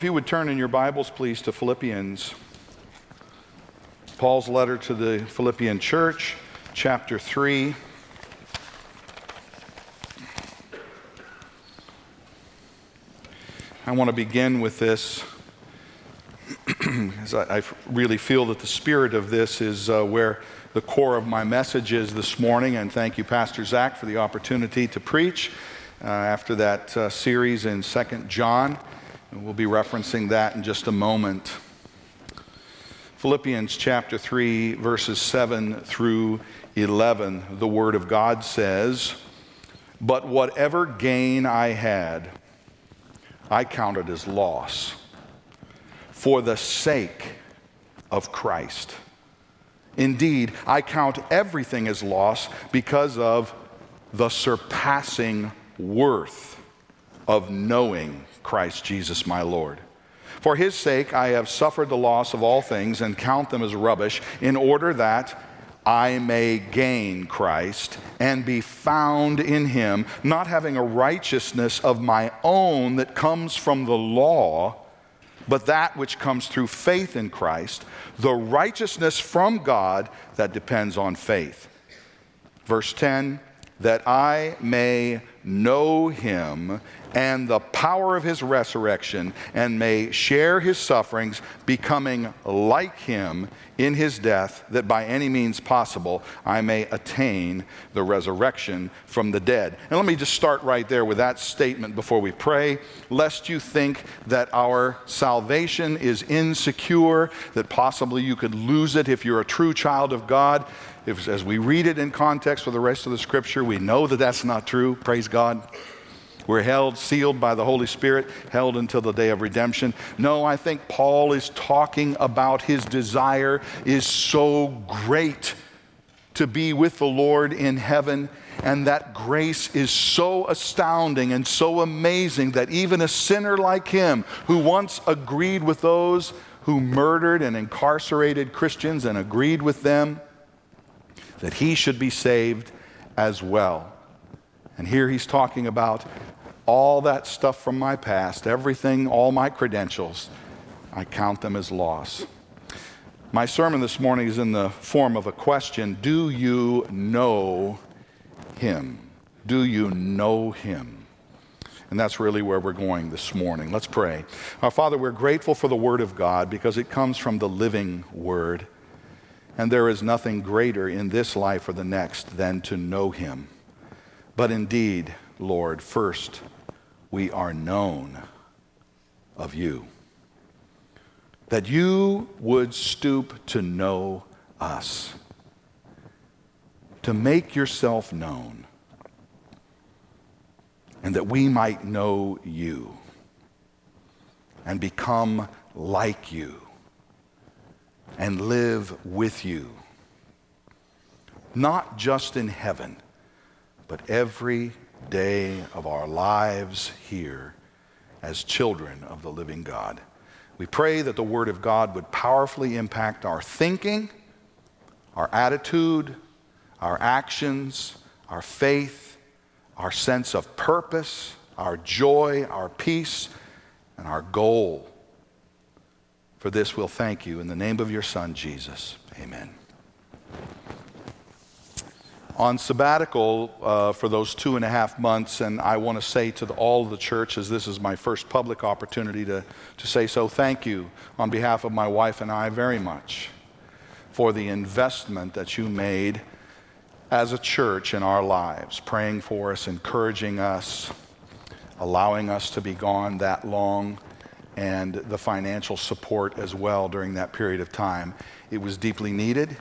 If you would turn in your Bibles, please, to Philippians, Paul's letter to the Philippian church, chapter 3. I want to begin with this, as I, I, really feel that the spirit of this is uh, where the core of my message is this morning. And thank you, Pastor Zach, for the opportunity to preach uh, after that uh, series in Second John. And we'll be referencing that in just a moment. Philippians chapter 3, verses 7 through 11, the Word of God says, But whatever gain I had, I counted as loss for the sake of Christ. Indeed, I count everything as loss because of the surpassing worth of knowing Christ Jesus my Lord. For his sake I have suffered the loss of all things and count them as rubbish, in order that I may gain Christ and be found in him, not having a righteousness of my own that comes from the law, but that which comes through faith in Christ, the righteousness from God that depends on faith. Verse 10 that I may know him and the power of his resurrection and may share his sufferings, becoming like him in his death, that by any means possible I may attain the resurrection from the dead. And let me just start right there with that statement before we pray, lest you think that our salvation is insecure, that possibly you could lose it if you're a true child of God. If, as we read it in context with the rest of the scripture, we know that that's not true. Praise God. We're held, sealed by the Holy Spirit, held until the day of redemption. No, I think Paul is talking about his desire is so great to be with the Lord in heaven. And that grace is so astounding and so amazing that even a sinner like him, who once agreed with those who murdered and incarcerated Christians and agreed with them, that he should be saved as well. And here he's talking about all that stuff from my past, everything, all my credentials, I count them as loss. My sermon this morning is in the form of a question Do you know him? Do you know him? And that's really where we're going this morning. Let's pray. Our Father, we're grateful for the Word of God because it comes from the living Word. And there is nothing greater in this life or the next than to know him. But indeed, Lord, first, we are known of you. That you would stoop to know us, to make yourself known, and that we might know you and become like you and live with you. Not just in heaven, but every day of our lives here as children of the living God. We pray that the Word of God would powerfully impact our thinking, our attitude, our actions, our faith, our sense of purpose, our joy, our peace, and our goal for this, we'll thank you. In the name of your Son, Jesus. Amen. On sabbatical uh, for those two and a half months, and I want to say to the, all the churches, this is my first public opportunity to, to say so, thank you on behalf of my wife and I very much for the investment that you made as a church in our lives, praying for us, encouraging us, allowing us to be gone that long and the financial support as well during that period of time. It was deeply needed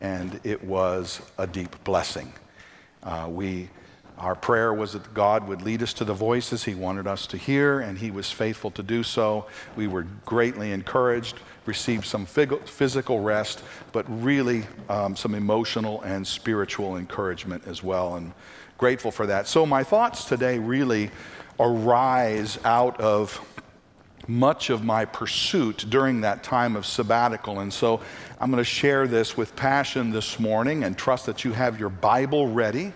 and it was a deep blessing. Uh, we, our prayer was that God would lead us to the voices He wanted us to hear, and He was faithful to do so. We were greatly encouraged, received some physical rest, but really um, some emotional and spiritual encouragement as well, and grateful for that. So, my thoughts today really arise out of much of my pursuit during that time of sabbatical. And so I'm going to share this with passion this morning and trust that you have your Bible ready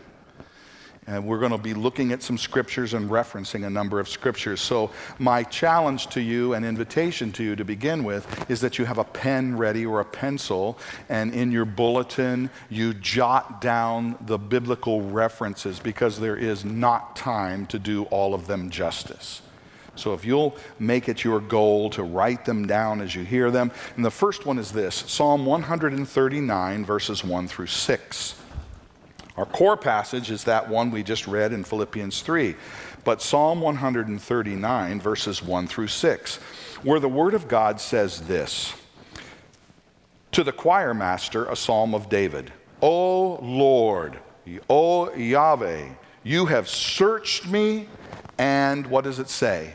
And we're going to be looking at some scriptures and referencing a number of scriptures. So, my challenge to you and invitation to you to begin with is that you have a pen ready or a pencil, and in your bulletin, you jot down the biblical references because there is not time to do all of them justice. So, if you'll make it your goal to write them down as you hear them. And the first one is this Psalm 139, verses 1 through 6. Our core passage is that one we just read in Philippians 3. But Psalm 139, verses 1 through 6, where the Word of God says this To the choir master, a psalm of David O Lord, O Yahweh, you have searched me, and what does it say?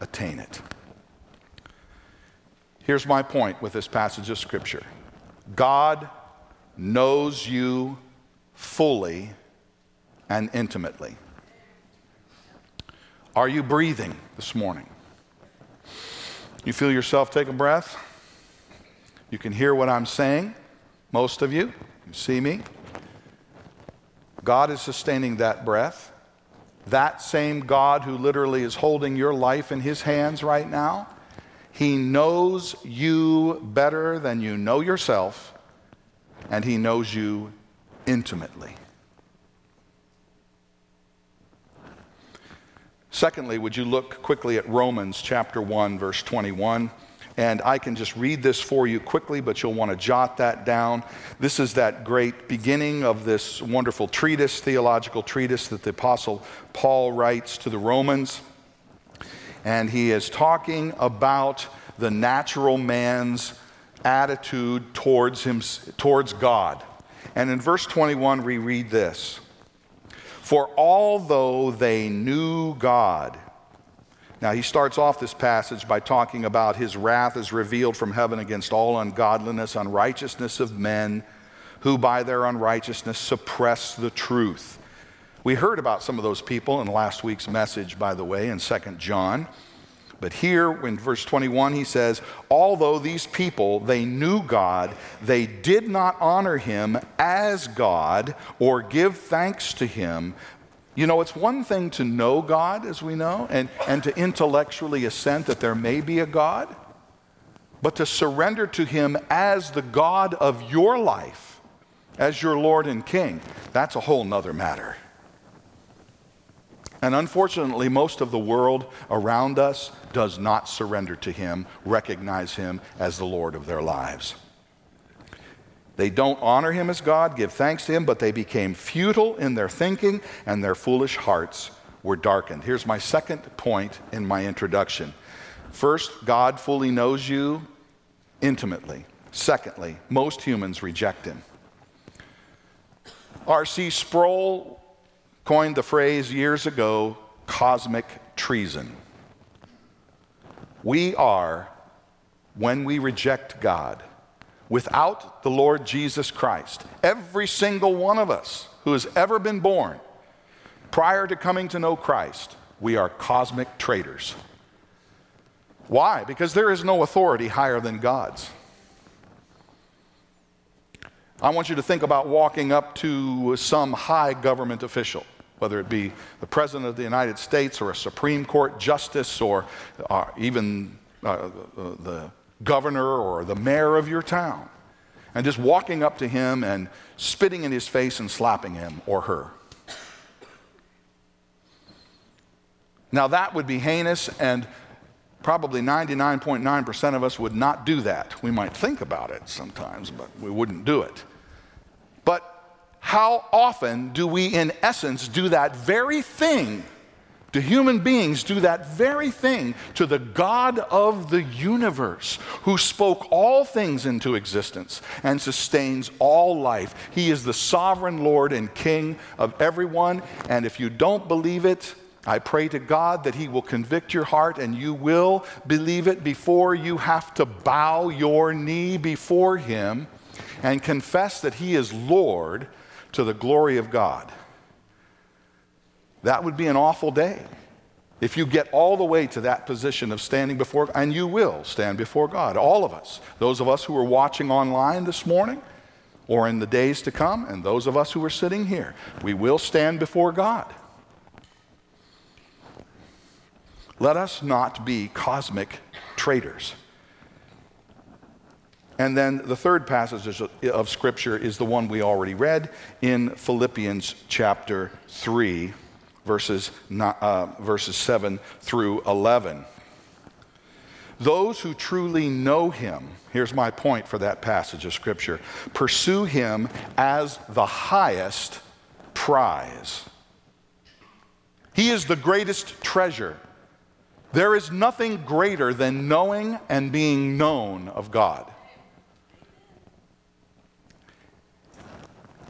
attain it. Here's my point with this passage of Scripture God knows you fully and intimately. Are you breathing this morning? You feel yourself take a breath? You can hear what I'm saying, most of you. You see me. God is sustaining that breath. That same God who literally is holding your life in his hands right now he knows you better than you know yourself, and He knows you intimately. Secondly, would you look quickly at Romans chapter 1, verse 21? And I can just read this for you quickly, but you'll want to jot that down. This is that great beginning of this wonderful treatise, theological treatise that the Apostle Paul writes to the Romans and he is talking about the natural man's attitude towards him towards God. And in verse 21 we read this. For although they knew God, now, he starts off this passage by talking about his wrath is revealed from heaven against all ungodliness, unrighteousness of men who by their unrighteousness suppress the truth. We heard about some of those people in last week's message, by the way, in 2 John. But here in verse 21, he says, Although these people, they knew God, they did not honor him as God or give thanks to him. You know, it's one thing to know God, as we know, and, and to intellectually assent that there may be a God, but to surrender to him as the God of your life, as your Lord and King, that's a whole nother matter. And unfortunately, most of the world around us does not surrender to Him, recognize Him as the Lord of their lives. They don't honor Him as God, give thanks to Him, but they became futile in their thinking, and their foolish hearts were darkened. Here's my second point in my introduction. First, God fully knows you intimately. Secondly, most humans reject Him. R.C. Sproul coined the phrase years ago cosmic treason. We are, when we reject God, without the Lord Jesus Christ, every single one of us who has ever been born, prior to coming to know Christ, we are cosmic traitors. Why? Because there is no authority higher than God's. I want you to think about walking up to some high government official whether it be the President of the United States or a Supreme Court justice or uh, even uh, the governor or the mayor of your town, and just walking up to him and spitting in his face and slapping him or her. Now, that would be heinous, and probably 99.9% of us would not do that. We might think about it sometimes, but we wouldn't do it. But how often do we, in essence, do that very thing Do human beings do that very thing to the God of the universe who spoke all things into existence and sustains all life? He is the sovereign Lord and King of everyone. And if you don't believe it, I pray to God that He will convict your heart and you will believe it before you have to bow your knee before Him and confess that He is Lord to the glory of God. That would be an awful day. If you get all the way to that position of standing before, and you will stand before God, all of us, those of us who are watching online this morning or in the days to come, and those of us who are sitting here, we will stand before God. Let us not be cosmic traitors. And then the third passage of Scripture is the one we already read in Philippians chapter 3, verses, uh, verses 7 through 11. Those who truly know him, here's my point for that passage of Scripture pursue him as the highest prize. He is the greatest treasure. There is nothing greater than knowing and being known of God.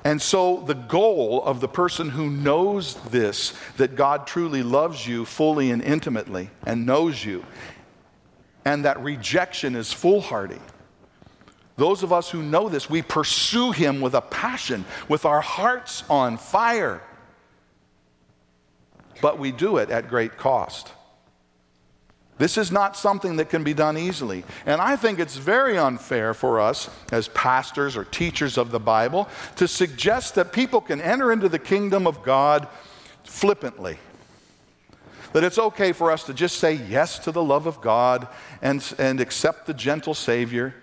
And so, the goal of the person who knows this, that God truly loves you fully and intimately and knows you, and that rejection is foolhardy. Those of us who know this, we pursue Him with a passion, with our hearts on fire. But we do it at great cost. This is not something that can be done easily. And I think it's very unfair for us as pastors or teachers of the Bible to suggest that people can enter into the kingdom of God flippantly. That it's okay for us to just say yes to the love of God and, and accept the gentle Savior.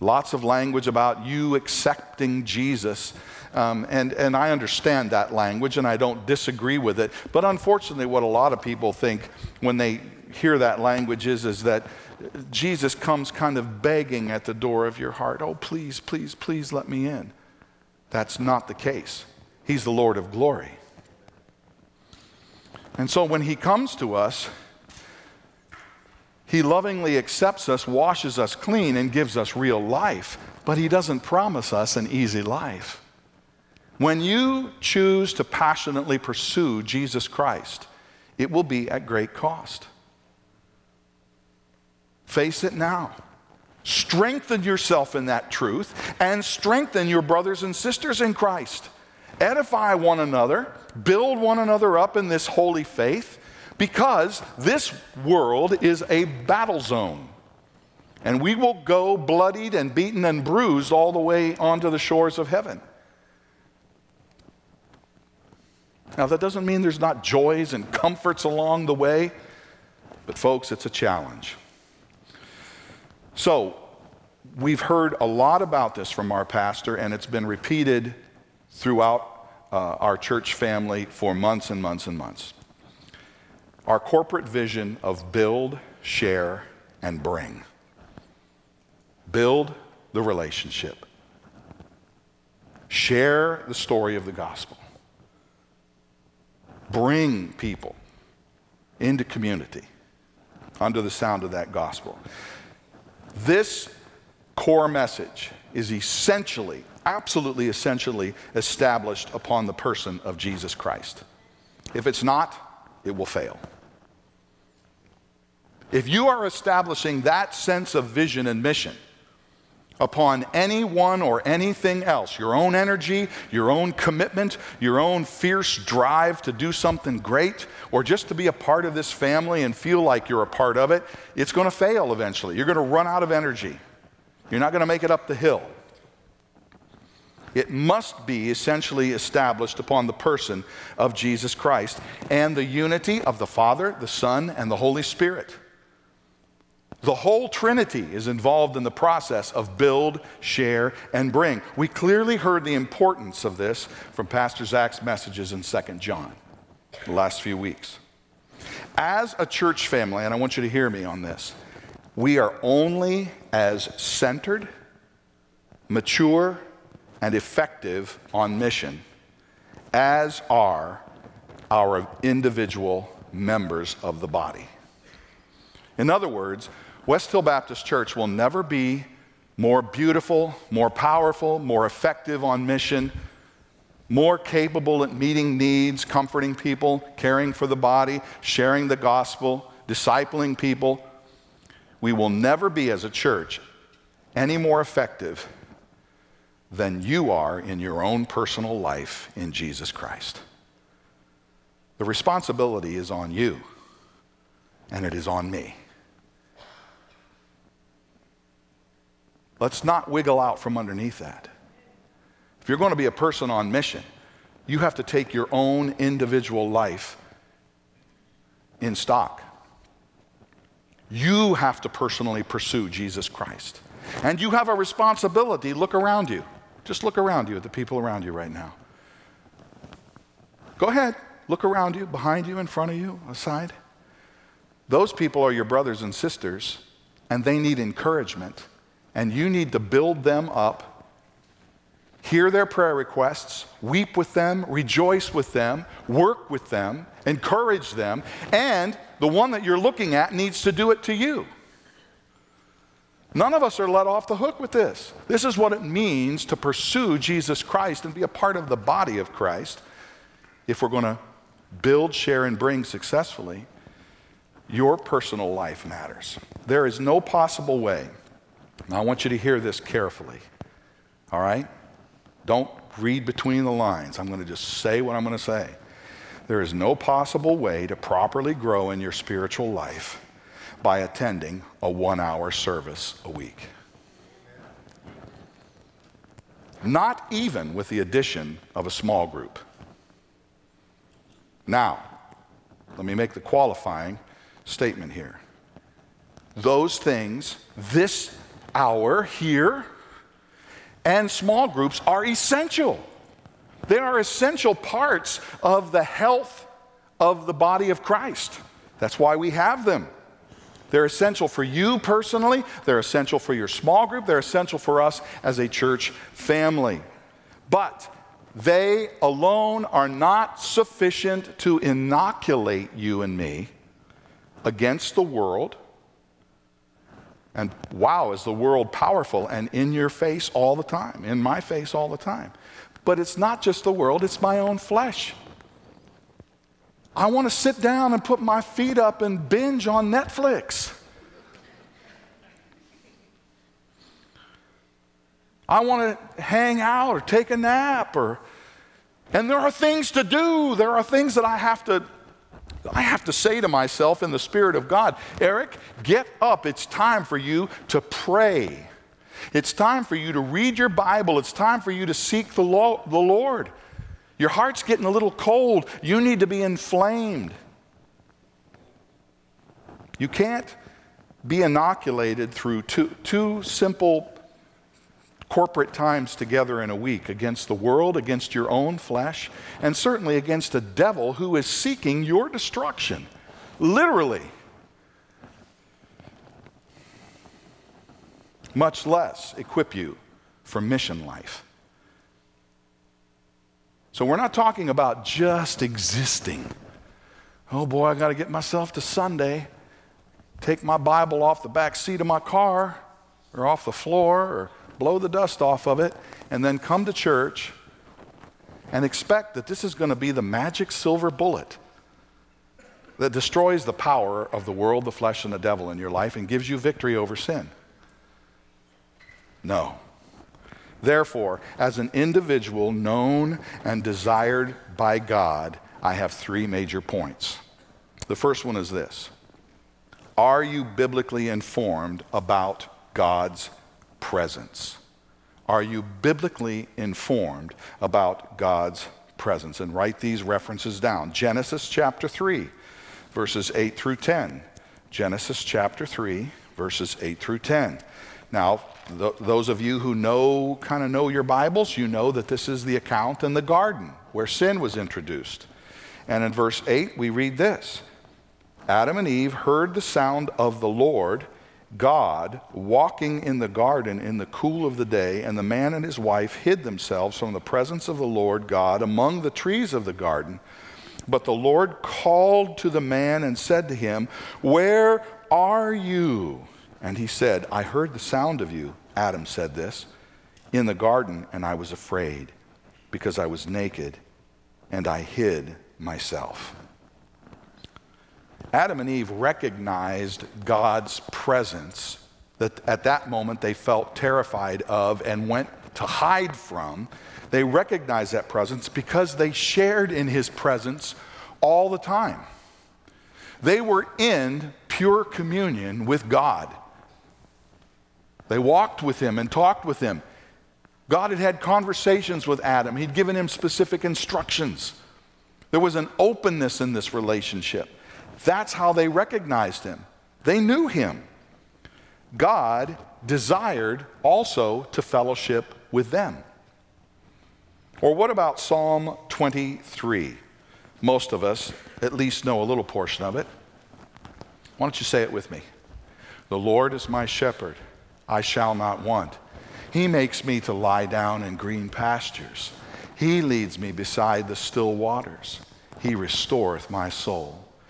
Lots of language about you accepting Jesus. Um, and, and I understand that language and I don't disagree with it. But unfortunately, what a lot of people think when they hear that language is, is that Jesus comes kind of begging at the door of your heart. Oh, please, please, please let me in. That's not the case. He's the Lord of glory. And so when he comes to us, he lovingly accepts us, washes us clean, and gives us real life, but he doesn't promise us an easy life. When you choose to passionately pursue Jesus Christ, it will be at great cost. Face it now. Strengthen yourself in that truth and strengthen your brothers and sisters in Christ. Edify one another, build one another up in this holy faith, because this world is a battle zone. And we will go bloodied and beaten and bruised all the way onto the shores of heaven. Now, that doesn't mean there's not joys and comforts along the way, but folks, it's a challenge. So, we've heard a lot about this from our pastor, and it's been repeated throughout uh, our church family for months and months and months. Our corporate vision of build, share, and bring. Build the relationship, share the story of the gospel, bring people into community under the sound of that gospel. This core message is essentially, absolutely essentially established upon the person of Jesus Christ. If it's not, it will fail. If you are establishing that sense of vision and mission, upon anyone or anything else, your own energy, your own commitment, your own fierce drive to do something great, or just to be a part of this family and feel like you're a part of it, it's going to fail eventually. You're going to run out of energy. You're not going to make it up the hill. It must be essentially established upon the person of Jesus Christ and the unity of the Father, the Son, and the Holy Spirit. The whole Trinity is involved in the process of build, share, and bring. We clearly heard the importance of this from Pastor Zach's messages in 2 John the last few weeks. As a church family, and I want you to hear me on this, we are only as centered, mature, and effective on mission as are our individual members of the body. In other words, West Hill Baptist Church will never be more beautiful, more powerful, more effective on mission, more capable at meeting needs, comforting people, caring for the body, sharing the gospel, discipling people. We will never be, as a church, any more effective than you are in your own personal life in Jesus Christ. The responsibility is on you, and it is on me. Let's not wiggle out from underneath that. If you're going to be a person on mission, you have to take your own individual life in stock. You have to personally pursue Jesus Christ. And you have a responsibility. Look around you. Just look around you at the people around you right now. Go ahead. Look around you, behind you, in front of you, aside. Those people are your brothers and sisters, and they need encouragement and you need to build them up, hear their prayer requests, weep with them, rejoice with them, work with them, encourage them, and the one that you're looking at needs to do it to you. None of us are let off the hook with this. This is what it means to pursue Jesus Christ and be a part of the body of Christ if we're going to build, share, and bring successfully. Your personal life matters. There is no possible way now, I want you to hear this carefully, all right? Don't read between the lines. I'm going to just say what I'm going to say. There is no possible way to properly grow in your spiritual life by attending a one hour service a week. Not even with the addition of a small group. Now, let me make the qualifying statement here. Those things, this hour here and small groups are essential. They are essential parts of the health of the body of Christ. That's why we have them. They're essential for you personally, they're essential for your small group, they're essential for us as a church family. But they alone are not sufficient to inoculate you and me against the world and wow, is the world powerful and in your face all the time, in my face all the time. But it's not just the world, it's my own flesh. I want to sit down and put my feet up and binge on Netflix. I want to hang out or take a nap or and there are things to do. There are things that I have to I have to say to myself in the Spirit of God, Eric, get up. It's time for you to pray. It's time for you to read your Bible. It's time for you to seek the, the Lord. Your heart's getting a little cold. You need to be inflamed. You can't be inoculated through two, two simple corporate times together in a week against the world, against your own flesh, and certainly against a devil who is seeking your destruction. Literally. Much less equip you for mission life. So we're not talking about just existing. Oh boy, I got to get myself to Sunday, take my Bible off the back seat of my car or off the floor or blow the dust off of it, and then come to church and expect that this is going to be the magic silver bullet that destroys the power of the world, the flesh, and the devil in your life and gives you victory over sin. No. Therefore, as an individual known and desired by God, I have three major points. The first one is this Are you biblically informed about God's presence? Are you biblically informed about God's presence? And write these references down Genesis chapter 3, verses 8 through 10. Genesis chapter 3, verses 8 through 10. Now, th- those of you who know, kind of know your Bibles, you know that this is the account in the garden where sin was introduced. And in verse 8, we read this Adam and Eve heard the sound of the Lord God walking in the garden in the cool of the day, and the man and his wife hid themselves from the presence of the Lord God among the trees of the garden. But the Lord called to the man and said to him, Where are you? And he said, I heard the sound of you. Adam said this in the garden, and I was afraid because I was naked and I hid myself. Adam and Eve recognized God's presence that at that moment they felt terrified of and went to hide from. They recognized that presence because they shared in his presence all the time. They were in pure communion with God. They walked with him and talked with him. God had had conversations with Adam, he'd given him specific instructions. There was an openness in this relationship. That's how they recognized him. They knew him. God desired also to fellowship with them. Or what about Psalm 23? Most of us at least know a little portion of it. Why don't you say it with me? The Lord is my shepherd, I shall not want. He makes me to lie down in green pastures. He leads me beside the still waters. He restoreth my soul.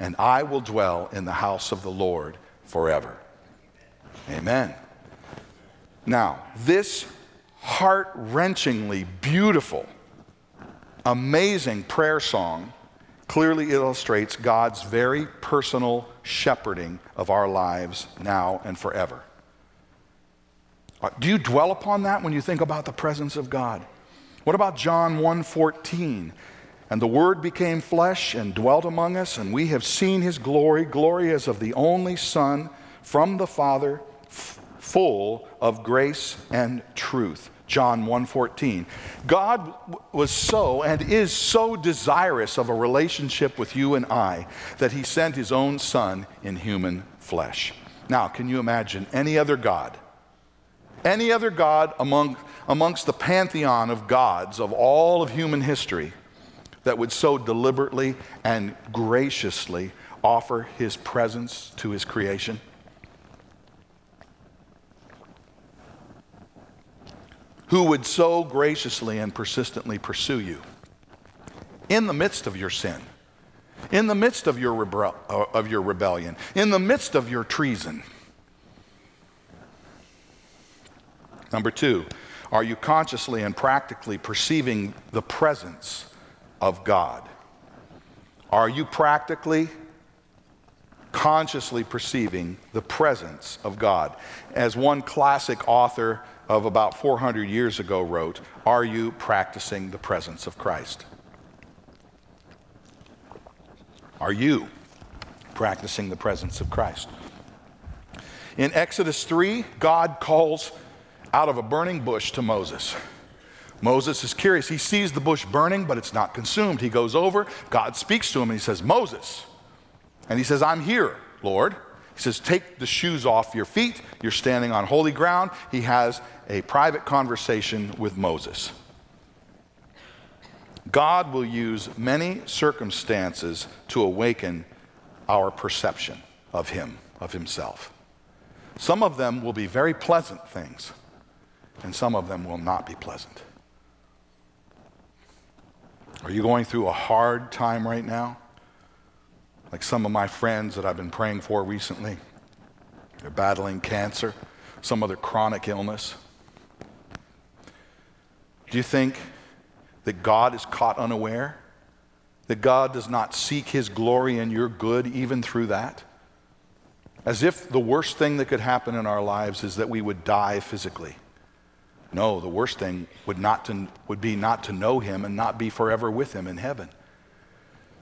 and I will dwell in the house of the Lord forever. Amen. Now, this heart wrenchingly beautiful, amazing prayer song clearly illustrates God's very personal shepherding of our lives now and forever. Uh, do you dwell upon that when you think about the presence of God? What about John 1:14? And the word became flesh and dwelt among us and we have seen his glory, glory as of the only son from the Father, f- full of grace and truth. John 1:14. God was so and is so desirous of a relationship with you and I that he sent his own son in human flesh. Now, can you imagine any other god? Any other god among, amongst the pantheon of gods of all of human history that would so deliberately and graciously offer his presence to his creation? who would so graciously and persistently pursue you in the midst of your sin, in the midst of your, rebel- uh, of your rebellion, in the midst of your treason. Number two, are you consciously and practically perceiving the presence of God? Are you practically, consciously perceiving the presence of God? As one classic author of about 400 years ago wrote, Are you practicing the presence of Christ? Are you practicing the presence of Christ? In Exodus 3, God calls out of a burning bush to Moses. Moses is curious. He sees the bush burning, but it's not consumed. He goes over, God speaks to him, and he says, Moses. And he says, I'm here, Lord. He says, Take the shoes off your feet. You're standing on holy ground. He has a private conversation with Moses. God will use many circumstances to awaken our perception of Him, of Himself. Some of them will be very pleasant things, and some of them will not be pleasant. Are you going through a hard time right now? Like some of my friends that I've been praying for recently. They're battling cancer, some other chronic illness. Do you think that God is caught unaware? That God does not seek his glory and your good even through that? As if the worst thing that could happen in our lives is that we would die physically. No, the worst thing would, not to, would be not to know him and not be forever with him in heaven.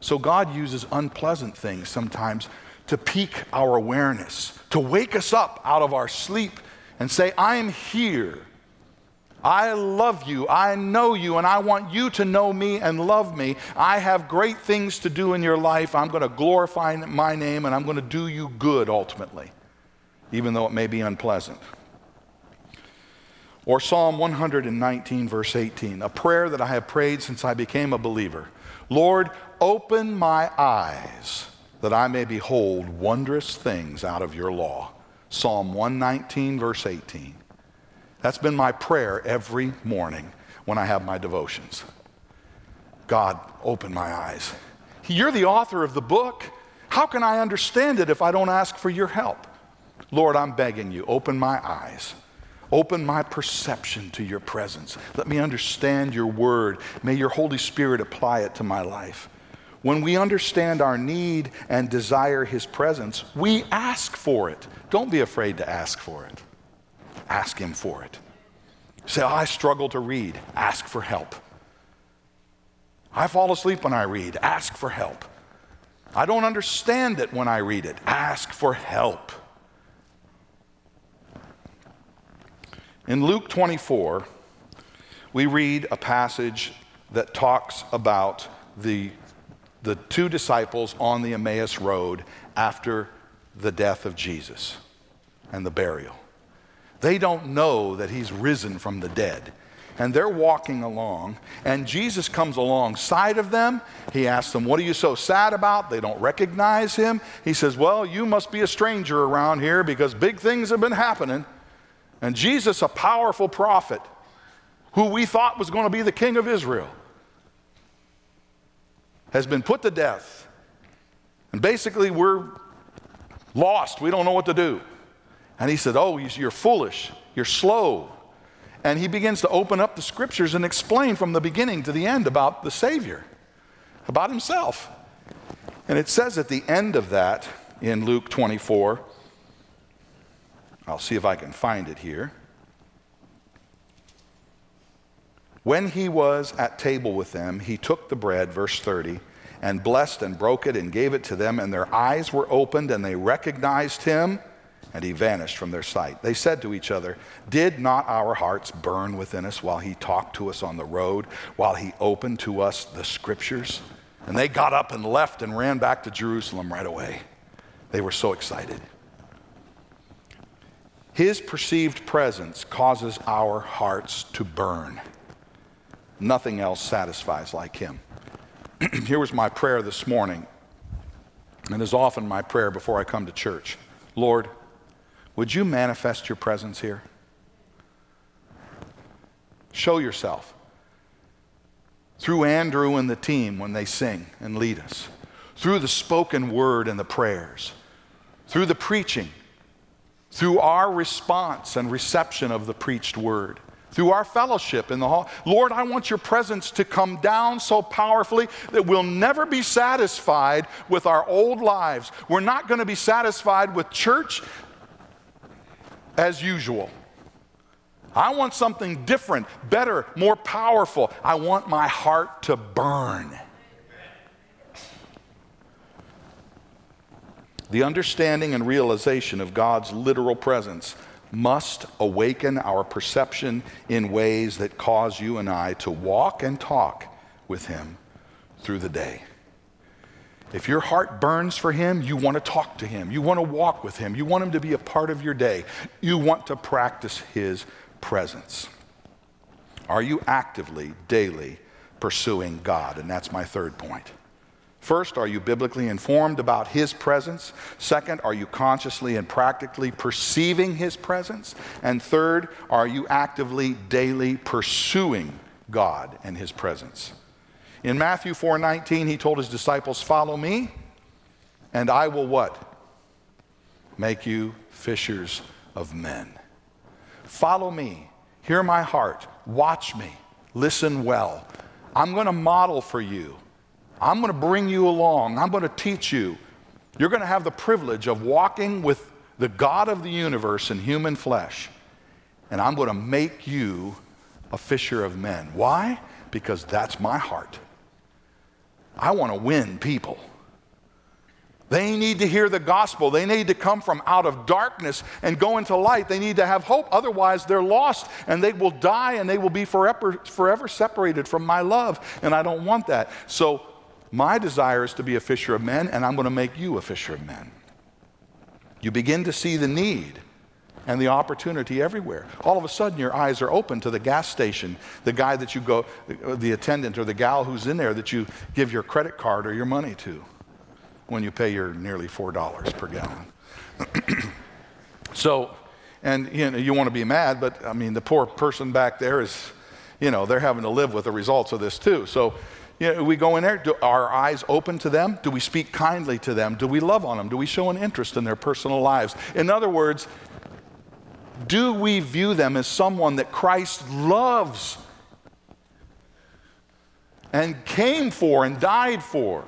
So God uses unpleasant things sometimes to pique our awareness, to wake us up out of our sleep and say, I'm here. I love you. I know you, and I want you to know me and love me. I have great things to do in your life. I'm going to glorify my name, and I'm going to do you good ultimately, even though it may be unpleasant. Or Psalm 119, verse 18, a prayer that I have prayed since I became a believer. Lord, open my eyes that I may behold wondrous things out of your law. Psalm 119, verse 18. That's been my prayer every morning when I have my devotions. God, open my eyes. You're the author of the book. How can I understand it if I don't ask for your help? Lord, I'm begging you, open my eyes. Open my perception to your presence. Let me understand your word. May your Holy Spirit apply it to my life. When we understand our need and desire his presence, we ask for it. Don't be afraid to ask for it. Ask Him for it. Say, oh, I struggle to read. Ask for help. I fall asleep when I read. Ask for help. I don't understand it when I read it. Ask for help. In Luke 24, we read a passage that talks about the, the two disciples on the Emmaus Road after the death of Jesus and the burial. They don't know that he's risen from the dead. And they're walking along, and Jesus comes alongside of them. He asks them, What are you so sad about? They don't recognize him. He says, Well, you must be a stranger around here because big things have been happening. And Jesus, a powerful prophet who we thought was going to be the king of Israel, has been put to death. And basically, we're lost. We don't know what to do. And he said, Oh, you're foolish, you're slow. And he begins to open up the scriptures and explain from the beginning to the end about the Savior, about himself. And it says at the end of that in Luke 24, I'll see if I can find it here. When he was at table with them, he took the bread, verse 30, and blessed and broke it and gave it to them, and their eyes were opened and they recognized him and he vanished from their sight. They said to each other, Did not our hearts burn within us while he talked to us on the road, while he opened to us the scriptures? And they got up and left and ran back to Jerusalem right away. They were so excited. His perceived presence causes our hearts to burn. Nothing else satisfies like him. Here was my prayer this morning, and is often my prayer before I come to church Lord, would you manifest your presence here? Show yourself. Through Andrew and the team when they sing and lead us, through the spoken word and the prayers, through the preaching, through our response and reception of the preached word, through our fellowship in the hall. Lord, I want your presence to come down so powerfully that we'll never be satisfied with our old lives. We're not going to be satisfied with church as usual. I want something different, better, more powerful. I want my heart to burn. The understanding and realization of God's literal presence must awaken our perception in ways that cause you and I to walk and talk with Him through the day. If your heart burns for Him, you want to talk to Him. You want to walk with Him. You want Him to be a part of your day. You want to practice His presence. Are you actively, daily pursuing God? And that's my third point. First, are you biblically informed about His presence? Second, are you consciously and practically perceiving His presence? And third, are you actively, daily pursuing God and His presence? In Matthew 4:19, he told his disciples, "Follow me, and I will what? Make you fishers of men." Follow me. Hear my heart. Watch me. Listen well. I'm going to model for you. I'm going to bring you along. I'm going to teach you. You're going to have the privilege of walking with the God of the universe in human flesh. And I'm going to make you a fisher of men. Why? Because that's my heart. I want to win people. They need to hear the gospel. They need to come from out of darkness and go into light. They need to have hope. Otherwise, they're lost and they will die and they will be forever, forever separated from my love. And I don't want that. So, my desire is to be a fisher of men, and I'm going to make you a fisher of men. You begin to see the need and the opportunity everywhere. All of a sudden, your eyes are open to the gas station, the guy that you go, the attendant or the gal who's in there that you give your credit card or your money to when you pay your nearly $4 per gallon. so, and you know, you want to be mad, but I mean, the poor person back there is, you know, they're having to live with the results of this too. So, you know, we go in there, do our eyes open to them? Do we speak kindly to them? Do we love on them? Do we show an interest in their personal lives? In other words, do we view them as someone that Christ loves and came for and died for?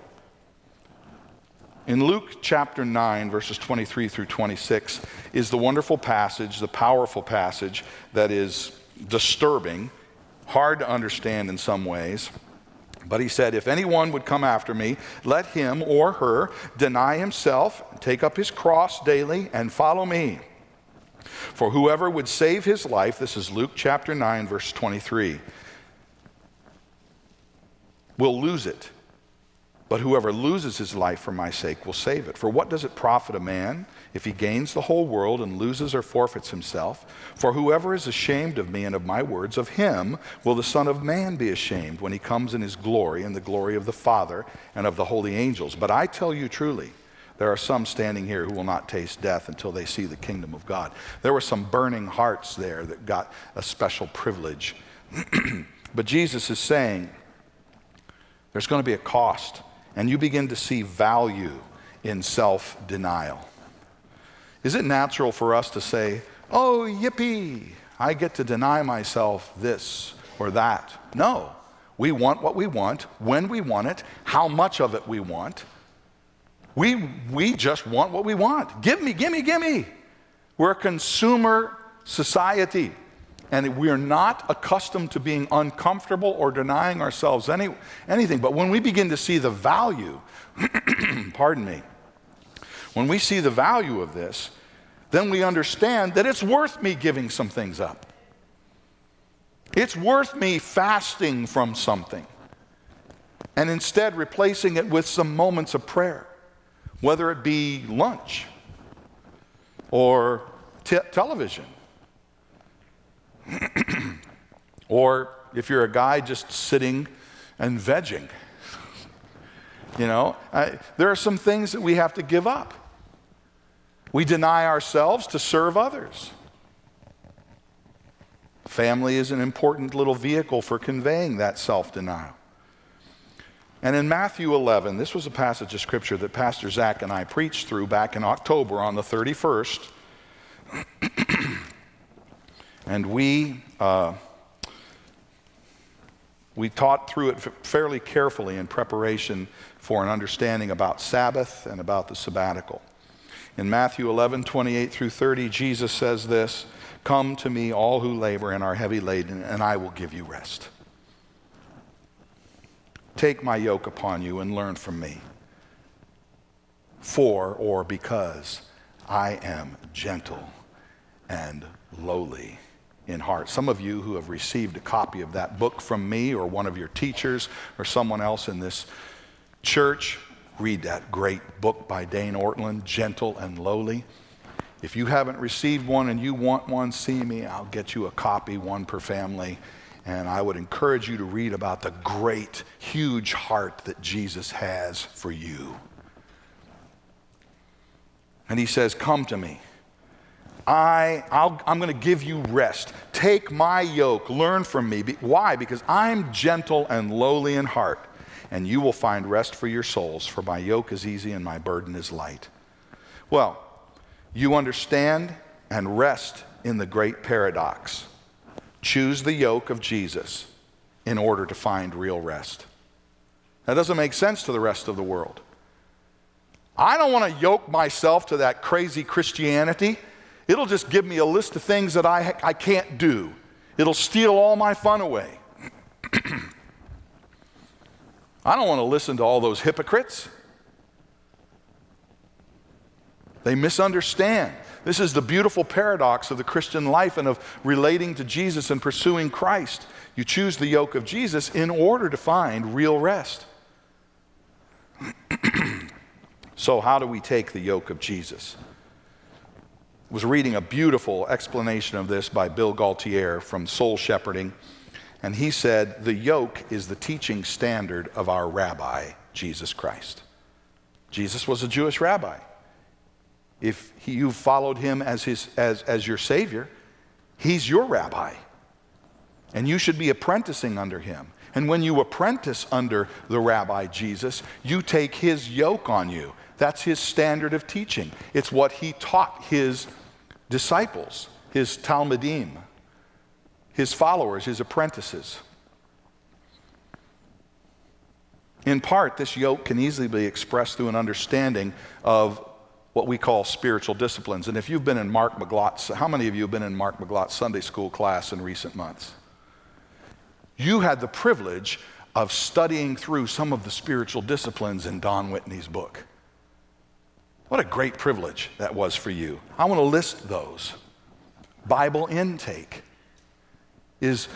In Luke chapter 9, verses 23 through 26, is the wonderful passage, the powerful passage that is disturbing, hard to understand in some ways. But he said, If anyone would come after me, let him or her deny himself, take up his cross daily, and follow me. For whoever would save his life, this is Luke chapter 9, verse 23, will lose it. But whoever loses his life for my sake will save it. For what does it profit a man if he gains the whole world and loses or forfeits himself? For whoever is ashamed of me and of my words, of him will the Son of Man be ashamed when he comes in his glory and the glory of the Father and of the holy angels. But I tell you truly, there are some standing here who will not taste death until they see the kingdom of God. There were some burning hearts there that got a special privilege. but Jesus is saying there's going to be a cost and you begin to see value in self denial. Is it natural for us to say, oh, yippee, I get to deny myself this or that? No. We want what we want, when we want it, how much of it we want. We, we just want what we want. Give me, give me, give me. We're a consumer society. And we are not accustomed to being uncomfortable or denying ourselves any, anything. But when we begin to see the value, pardon me, when we see the value of this, then we understand that it's worth me giving some things up. It's worth me fasting from something and instead replacing it with some moments of prayer, whether it be lunch or t- television or if you're a guy just sitting and vegging. You know, I, there are some things that we have to give up. We deny ourselves to serve others. Family is an important little vehicle for conveying that self denial. And in Matthew 11, this was a passage of scripture that Pastor Zach and I preached through back in October on the 31st. And we, uh, we taught through it fairly carefully in preparation for an understanding about Sabbath and about the sabbatical. In Matthew 11, 28 through 30, Jesus says this Come to me, all who labor and are heavy laden, and I will give you rest. Take my yoke upon you and learn from me. For or because I am gentle and lowly in heart. Some of you who have received a copy of that book from me or one of your teachers or someone else in this church, read that great book by Dane Ortlund, Gentle and Lowly. If you haven't received one and you want one, see me. I'll get you a copy, one per family. And I would encourage you to read about the great, huge heart that Jesus has for you. And he says, Come to me. I, i am going to give you rest. Take my yoke, learn from me. Why? Because I'm gentle and lowly in heart, and you will find rest for your souls, for my yoke is easy and my burden is light. Well, you understand and rest in the great paradox. Choose the yoke of Jesus in order to find real rest. That doesn't make sense to the rest of the world. I don't want to yoke myself to that crazy Christianity It'll just give me a list of things that I, I can't do. It'll steal all my fun away. I don't want to listen to all those hypocrites. They misunderstand. This is the beautiful paradox of the Christian life and of relating to Jesus and pursuing Christ. You choose the yoke of Jesus in order to find real rest. so, how do we take the yoke of Jesus? I was reading a beautiful explanation of this by Bill Gaultiere from Soul Shepherding, and he said, The yoke is the teaching standard of our rabbi, Jesus Christ. Jesus was a Jewish rabbi. If you followed him as, his, as, as your Savior, he's your rabbi. And you should be apprenticing under him. And when you apprentice under the rabbi Jesus, you take his yoke on you. That's his standard of teaching. It's what he taught his disciples, his talmidim, his followers, his apprentices. In part, this yoke can easily be expressed through an understanding of what we call spiritual disciplines. And if you've been in Mark McGlott's, how many of you have been in Mark McGlott's Sunday school class in recent months? You had the privilege of studying through some of the spiritual disciplines in Don Whitney's book. What a great privilege that was for you. I want to list those. Bible intake is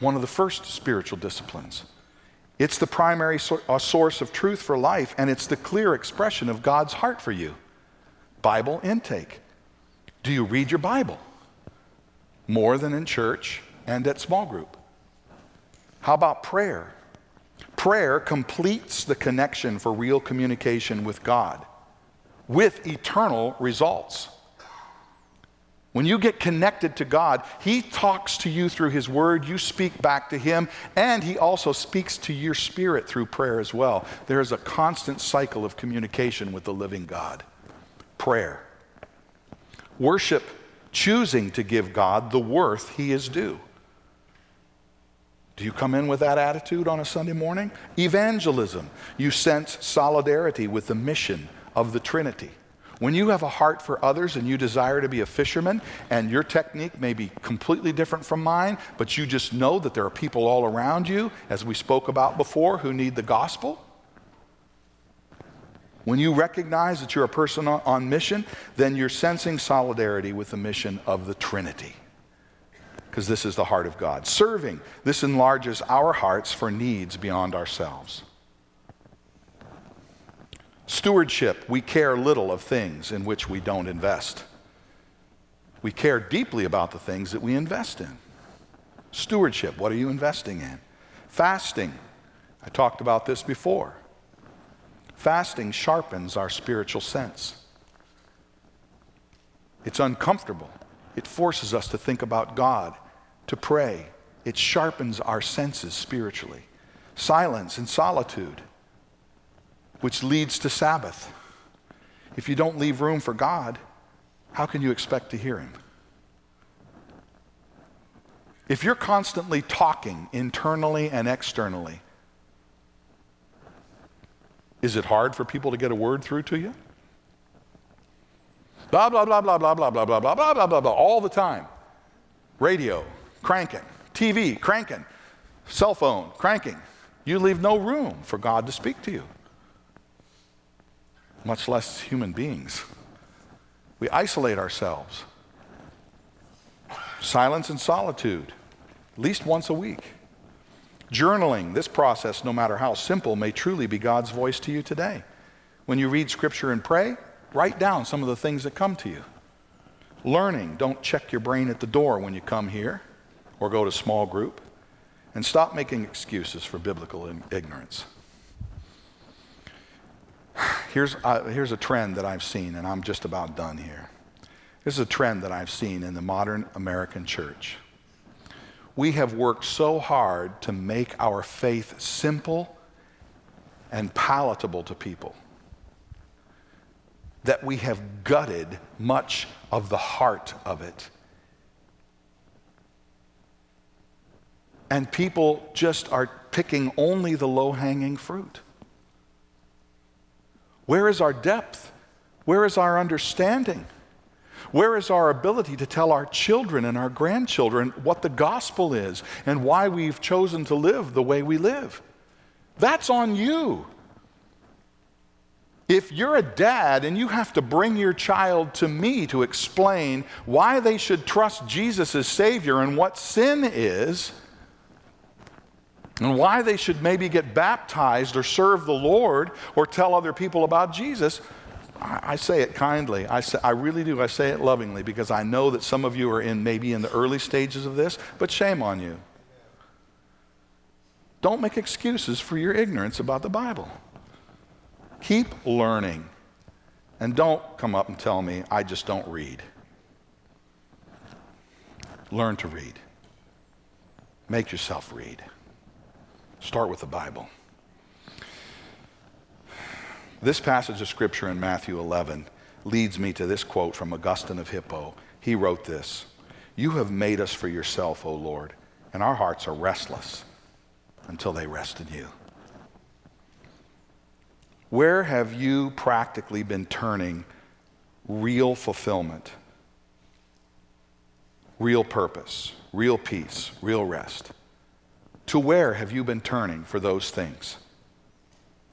one of the first spiritual disciplines. It's the primary uh, source of truth for life, and it's the clear expression of God's heart for you. Bible intake. Do you read your Bible? More than in church and at small group. How about prayer? Prayer completes the connection for real communication with God with eternal results. When you get connected to God, He talks to you through His Word, you speak back to Him, and He also speaks to your spirit through prayer as well. There is a constant cycle of communication with the living God. Prayer. Worship, choosing to give God the worth He is due. Do you come in with that attitude on a Sunday morning? Evangelism. You sense solidarity with the mission of the Trinity. When you have a heart for others and you desire to be a fisherman, and your technique may be completely different from mine, but you just know that there are people all around you, as we spoke about before, who need the gospel. When you recognize that you're a person on mission, then you're sensing solidarity with the mission of the Trinity. Because this is the heart of God. Serving, this enlarges our hearts for needs beyond ourselves. Stewardship, we care little of things in which we don't invest. We care deeply about the things that we invest in. Stewardship, what are you investing in? Fasting, I talked about this before. Fasting sharpens our spiritual sense. It's uncomfortable. It forces us to think about God, to pray. It sharpens our senses spiritually. Silence and solitude which leads to Sabbath. If you don't leave room for God, how can you expect to hear Him? If you're constantly talking internally and externally, is it hard for people to get a word through to you? Blah, blah, blah, blah, blah, blah, blah, blah, blah, blah, blah, blah, blah, all the time. Radio, cranking. TV, cranking. Cell phone, cranking. You leave no room for God to speak to you much less human beings. We isolate ourselves. Silence and solitude, at least once a week. Journaling, this process, no matter how simple, may truly be God's voice to you today. When you read scripture and pray, write down some of the things that come to you. Learning, don't check your brain at the door when you come here or go to small group. And stop making excuses for biblical ignorance. Here's, uh, here's a trend that I've seen, and I'm just about done here. This is a trend that I've seen in the modern American church. We have worked so hard to make our faith simple and palatable to people that we have gutted much of the heart of it. And people just are picking only the low hanging fruit. Where is our depth? Where is our understanding? Where is our ability to tell our children and our grandchildren what the gospel is and why we've chosen to live the way we live? That's on you. If you're a dad and you have to bring your child to me to explain why they should trust Jesus as Savior and what sin is, and why they should maybe get baptized or serve the Lord or tell other people about Jesus, I, I say it kindly. I, say, I really do. I say it lovingly because I know that some of you are in maybe in the early stages of this, but shame on you. Don't make excuses for your ignorance about the Bible. Keep learning. And don't come up and tell me, I just don't read. Learn to read. Make yourself read. Start with the Bible. This passage of Scripture in Matthew 11 leads me to this quote from Augustine of Hippo. He wrote this You have made us for yourself, O Lord, and our hearts are restless until they rest in you. Where have you practically been turning real fulfillment, real purpose, real peace, real rest? To where have you been turning for those things?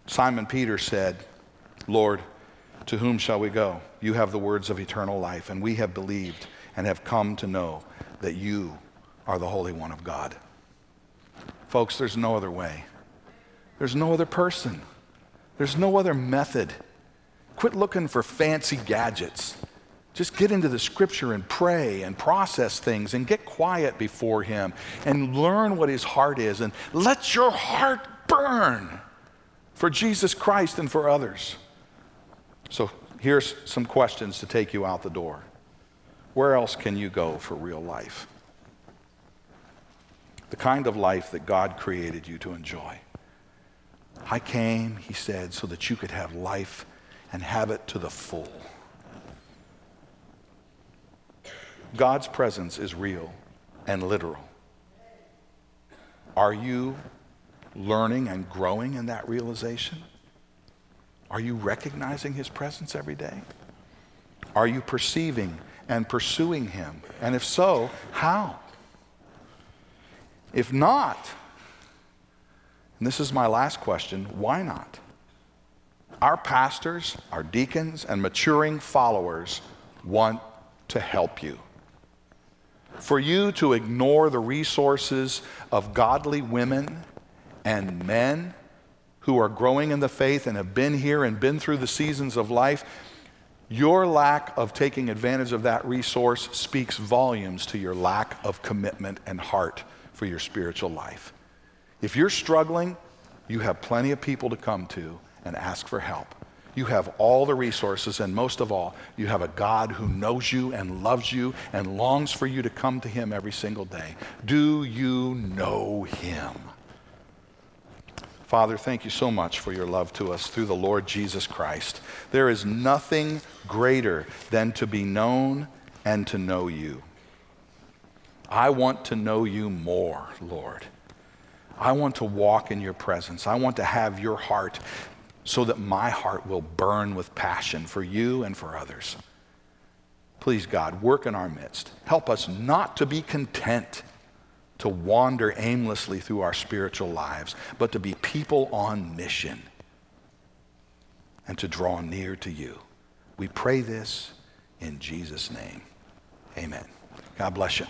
Simon Peter said, Lord, to whom shall we go? You have the words of eternal life, and we have believed and have come to know that you are the Holy One of God. Folks, there's no other way. There's no other person. There's no other method. Quit looking for fancy gadgets. Just get into the scripture and pray and process things and get quiet before Him and learn what His heart is and let your heart burn for Jesus Christ and for others. So here's some questions to take you out the door. Where else can you go for real life? The kind of life that God created you to enjoy. I came, he said, so that you could have life and have it to the full. God's presence is real and literal. Are you learning and growing in that realization? Are you recognizing his presence every day? Are you perceiving and pursuing him? And if so, how? If not, and this is my last question why not? Our pastors, our deacons, and maturing followers want to help you. For you to ignore the resources of godly women and men who are growing in the faith and have been here and been through the seasons of life, your lack of taking advantage of that resource speaks volumes to your lack of commitment and heart for your spiritual life. If you're struggling, you have plenty of people to come to and ask for help. You have all the resources, and most of all, you have a God who knows you and loves you and longs for you to come to Him every single day. Do you know Him? Father, thank you so much for your love to us through the Lord Jesus Christ. There is nothing greater than to be known and to know you. I want to know you more, Lord. I want to walk in your presence. I want to have your heart so that my heart will burn with passion for you and for others. Please, God, work in our midst. Help us not to be content to wander aimlessly through our spiritual lives, but to be people on mission and to draw near to you. We pray this in Jesus' name. Amen. God bless you.